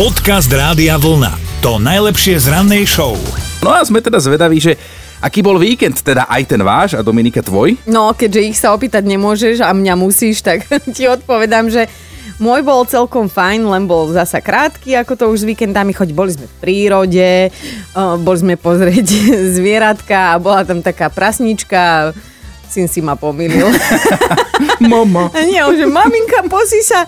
Podcast Rádia Vlna. To najlepšie z rannej show. No a sme teda zvedaví, že aký bol víkend, teda aj ten váš a Dominika tvoj? No, keďže ich sa opýtať nemôžeš a mňa musíš, tak ti odpovedám, že môj bol celkom fajn, len bol zasa krátky, ako to už s víkendami, choď boli sme v prírode, boli sme pozrieť zvieratka a bola tam taká prasnička, syn si ma pomýlil. Mama. Nie, že maminka, posí sa.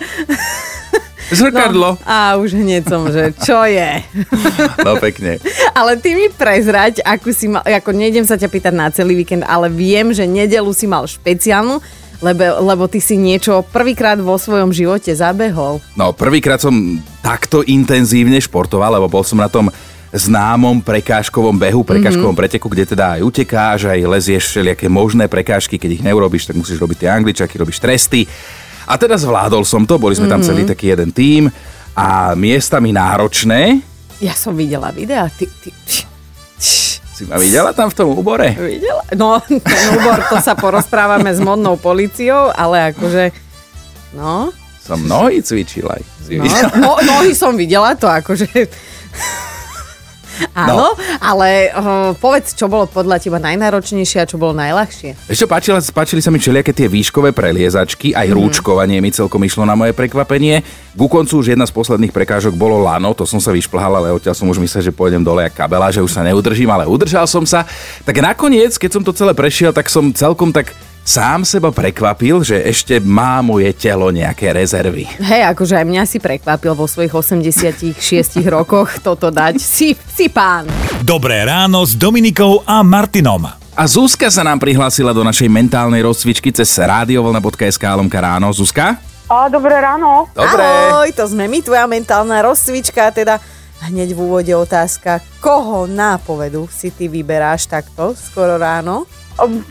Zrkadlo. No, a už hneď som, že čo je. No pekne. Ale ty mi prezrať, ako si mal, ako nejdem sa ťa pýtať na celý víkend, ale viem, že nedelu si mal špeciálnu, lebo, lebo ty si niečo prvýkrát vo svojom živote zabehol. No prvýkrát som takto intenzívne športoval, lebo bol som na tom známom prekážkovom behu, prekážkovom mm-hmm. preteku, kde teda aj utekáš, aj lezieš všelijaké možné prekážky, keď ich neurobiš, tak musíš robiť tie angličaky, robíš tresty. A teda zvládol som to, boli sme tam celý taký jeden tím a miestami náročné. Ja som videla videa, ty, ty, ty, Si ma videla tam v tom úbore? videla? No, ten úbor, to sa porozprávame s modnou policiou, ale akože, no, Som nohy cvičil aj. Si no, no nohy som videla, to akože... Áno, ale uh, povedz, čo bolo podľa teba najnáročnejšie a čo bolo najľahšie. Ešte páčili, páčili sa mi všelijaké tie výškové preliezačky, aj rúčkovanie mi celkom išlo na moje prekvapenie. Ku koncu už jedna z posledných prekážok bolo lano, to som sa vyšplhal, ale odtiaľ som už myslel, že pôjdem dole jak kabela, že už sa neudržím, ale udržal som sa. Tak nakoniec, keď som to celé prešiel, tak som celkom tak sám seba prekvapil, že ešte má moje telo nejaké rezervy. Hej, akože aj mňa si prekvapil vo svojich 86 rokoch toto dať. Si, si pán. Dobré ráno s Dominikou a Martinom. A Zuzka sa nám prihlásila do našej mentálnej rozcvičky cez radiovolna.sk lomka ráno. Zuzka? A, dobré ráno. Dobre. Ahoj, to sme my, tvoja mentálna rozcvička, teda hneď v úvode otázka, koho nápovedu si ty vyberáš takto skoro ráno?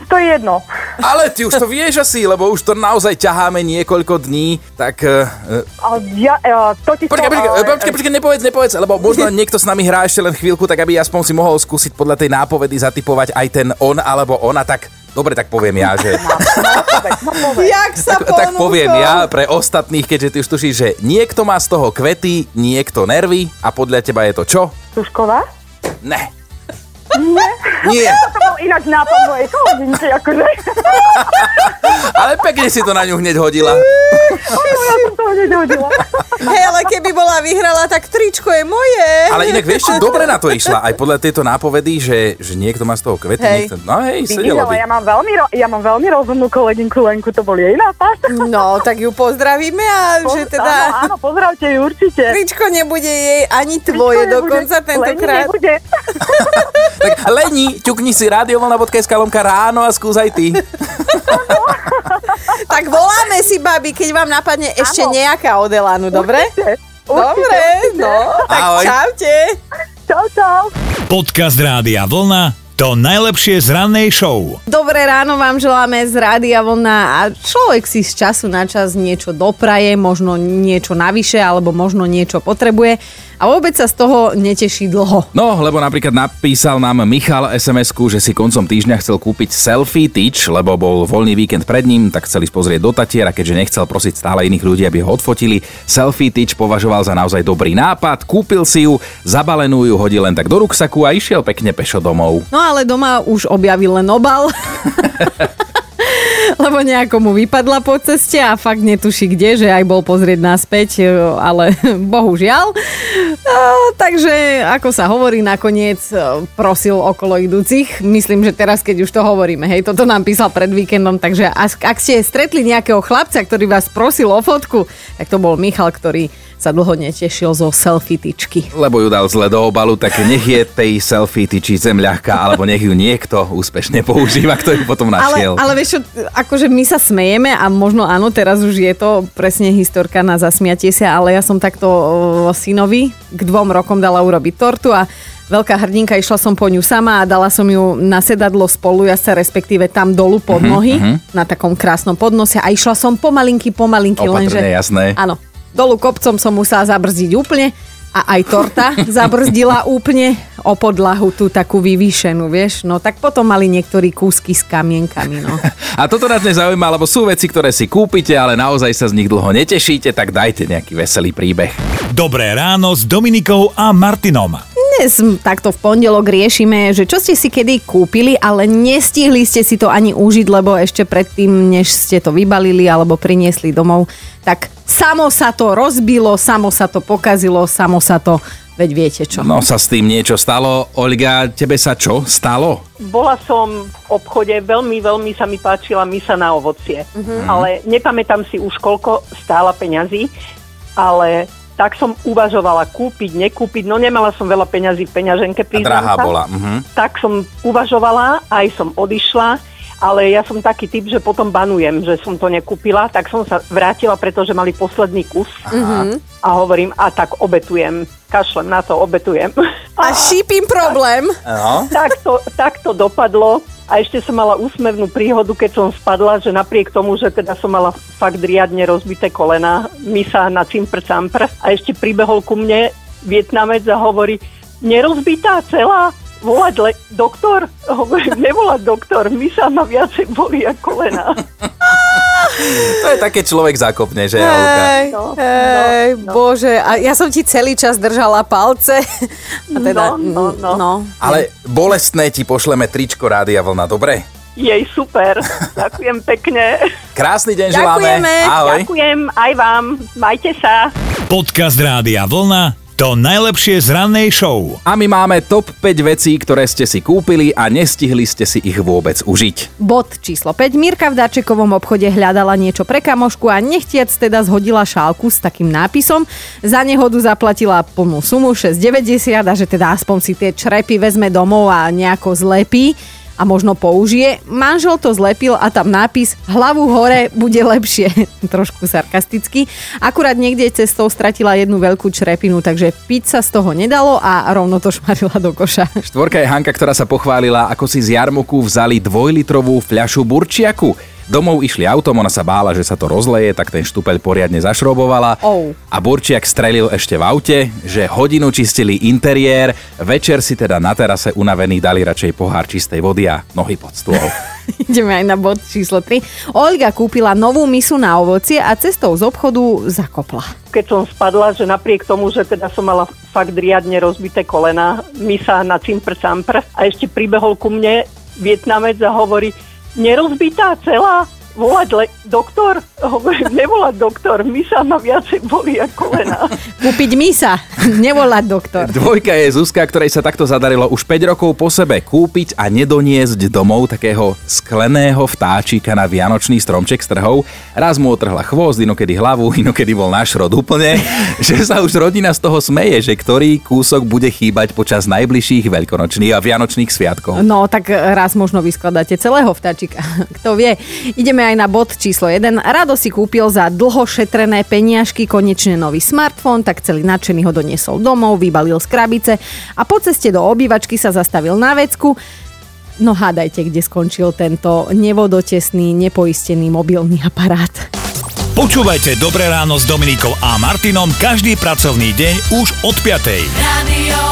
To je jedno. Ale ty už to vieš asi, lebo už to naozaj ťaháme niekoľko dní, tak... Uh, A ja, ja, to ti Počkaj, počkaj, počkaj, nepovedz, nepovedz, lebo možno niekto s nami hrá ešte len chvíľku, tak aby aspoň si mohol skúsiť podľa tej nápovedy zatypovať aj ten on alebo ona, tak dobre, tak poviem ja, že... No, povedz. Jak sa tak, tak poviem ja pre ostatných, keďže ty už tušíš, že niekto má z toho kvety, niekto nervy a podľa teba je to čo? Tušková? Ne. Nie. Nie, To bol ináč nápad mojej kolegyňky, akože. ale pekne si to na ňu hneď hodila. Ja som to hneď hodila. Hej, ale keby bola vyhrala, tak tričko je moje. Ale inak vieš, čo dobre na to išla, aj podľa tejto nápovedy, že, že niekto má z toho kvety, Hej. niekto... No hej, sedelo by. ja mám veľmi, ro- ja mám veľmi rozumnú kolegynku Lenku, to bol jej nápad. No, tak ju pozdravíme a že teda... Áno, áno, pozdravte ju určite. Tričko nebude jej ani tvoje Tričko nebude, dokonca Leni tentokrát. nebude. Tak Leni, ťukni si radiovolna.sk lomka ráno a skús aj ty. Tak voláme si, babi, keď vám napadne ešte Áno. nejaká od Elanu, dobre? Určite, Dobre, určite. no, tak Ahoj. čaute. Čau, čau. Podcast Rádia Vlna. To najlepšie z rannej show. Dobré ráno vám želáme z Rádia Vlna a človek si z času na čas niečo dopraje, možno niečo navyše alebo možno niečo potrebuje a vôbec sa z toho neteší dlho. No, lebo napríklad napísal nám Michal SMS-ku, že si koncom týždňa chcel kúpiť selfie tyč, lebo bol voľný víkend pred ním, tak chceli pozrieť do Tatier a keďže nechcel prosiť stále iných ľudí, aby ho odfotili, selfie tyč považoval za naozaj dobrý nápad, kúpil si ju, zabalenú ju hodil len tak do ruksaku a išiel pekne pešo domov. No ale doma už objavil len obal. Lebo nejako mu vypadla po ceste a fakt netuší kde, že aj bol pozrieť naspäť, e, ale bohužiaľ. No, takže, ako sa hovorí, nakoniec e, prosil okolo idúcich. Myslím, že teraz, keď už to hovoríme, hej, toto nám písal pred víkendom, takže ak ak ste stretli nejakého chlapca, ktorý vás prosil o fotku, tak to bol Michal, ktorý sa dlho netešil zo selfie tyčky. Lebo ju dal zle do obalu, tak nech je tej selfie tyči zem ľahká, alebo nech ju niekto úspešne používa, kto ju potom Ale, našiel. ale vieš čo, akože my sa smejeme a možno áno, teraz už je to presne historka na zasmiatie sa, ale ja som takto o, synovi k dvom rokom dala urobiť tortu a veľká hrdinka, išla som po ňu sama a dala som ju na sedadlo spolujazca, respektíve tam dolu pod nohy, na takom krásnom podnose a išla som pomalinky, pomalinky, Opatrne, lenže... jasné. Áno, dolu kopcom som musela zabrzdiť úplne, a aj torta zabrzdila úplne o podlahu, tú takú vyvýšenú, vieš. No tak potom mali niektorí kúsky s kamienkami, no. A toto nás nezaujíma, lebo sú veci, ktoré si kúpite, ale naozaj sa z nich dlho netešíte, tak dajte nejaký veselý príbeh. Dobré ráno s Dominikou a Martinom. Dnes takto v pondelok riešime, že čo ste si kedy kúpili, ale nestihli ste si to ani užiť, lebo ešte predtým, než ste to vybalili alebo priniesli domov, tak samo sa to rozbilo, samo sa to pokazilo, samo sa to, veď viete čo. No sa s tým niečo stalo. Olga, tebe sa čo stalo? Bola som v obchode, veľmi, veľmi sa mi páčila misa na ovocie. Mhm. Ale nepamätám si už koľko stála peňazí, ale tak som uvažovala kúpiť, nekúpiť. No nemala som veľa peňazí v peňaženke, A drahá sa. bola. Mhm. Tak som uvažovala, aj som odišla, ale ja som taký typ, že potom banujem, že som to nekúpila, tak som sa vrátila, pretože mali posledný kus. A hovorím, a tak obetujem. Kašlem na to, obetujem. A šípim problém. No. tak, to, tak to dopadlo a ešte som mala úsmevnú príhodu, keď som spadla, že napriek tomu, že teda som mala fakt riadne rozbité kolena, misa na cimpr campr a ešte pribehol ku mne Vietnamec a hovorí, nerozbitá celá? Volať le- doktor? Hovorím, nevolať doktor, misa ma viacej boli ako kolena. To je také človek zakopne, že? Hej, No, hej, no, no. bože, a ja som ti celý čas držala palce. A teda, No, no, no. Ale bolestné ti pošleme tričko Rádia Vlna, dobre? Jej, super. Ďakujem pekne. Krásny deň želáme. Ďakujeme. Ahoj. Ďakujem aj vám. Majte sa. Podcast Rádia Vlna to najlepšie z rannej show. A my máme top 5 vecí, ktoré ste si kúpili a nestihli ste si ich vôbec užiť. Bod číslo 5. Mirka v Darčekovom obchode hľadala niečo pre kamošku a nechtiac teda zhodila šálku s takým nápisom. Za nehodu zaplatila plnú sumu 6,90 a že teda aspoň si tie črepy vezme domov a nejako zlepí a možno použije. Manžel to zlepil a tam nápis hlavu hore bude lepšie. Trošku sarkasticky. Akurát niekde cestou stratila jednu veľkú črepinu, takže piť sa z toho nedalo a rovno to šmarila do koša. Štvorka je Hanka, ktorá sa pochválila, ako si z jarmoku vzali dvojlitrovú fľašu burčiaku. Domov išli autom, ona sa bála, že sa to rozleje, tak ten štupeľ poriadne zašrobovala. Oh. A Burčiak strelil ešte v aute, že hodinu čistili interiér, večer si teda na terase unavení dali radšej pohár čistej vody a nohy pod stôl. Ideme aj na bod číslo 3. Olga kúpila novú misu na ovocie a cestou z obchodu zakopla. keď som spadla, že napriek tomu, že teda som mala fakt riadne rozbité kolena, misa na cimpr a ešte pribehol ku mne Vietnamec a hovorí, nerozbitá celá? Volať le- doktor? Hovorím, nevolať doktor, misa ma viacej boli ako kolena. Kúpiť misa, nevolať doktor. Dvojka je Zuzka, ktorej sa takto zadarilo už 5 rokov po sebe kúpiť a nedoniesť domov takého skleného vtáčika na vianočný stromček z trhov. Raz mu otrhla chvost, inokedy hlavu, inokedy bol náš rod úplne, že sa už rodina z toho smeje, že ktorý kúsok bude chýbať počas najbližších veľkonočných a vianočných sviatkov. No, tak raz možno vyskladáte celého vtáčika. Kto vie. Ideme aj na bod číslo 1. Rado si kúpil za dlho šetrené peniažky konečne nový smartfón, tak celý nadšený ho doniesol domov, vybalil z krabice a po ceste do obývačky sa zastavil na vecku. No hádajte, kde skončil tento nevodotesný, nepoistený mobilný aparát. Počúvajte Dobré ráno s Dominikou a Martinom každý pracovný deň už od 5. Radio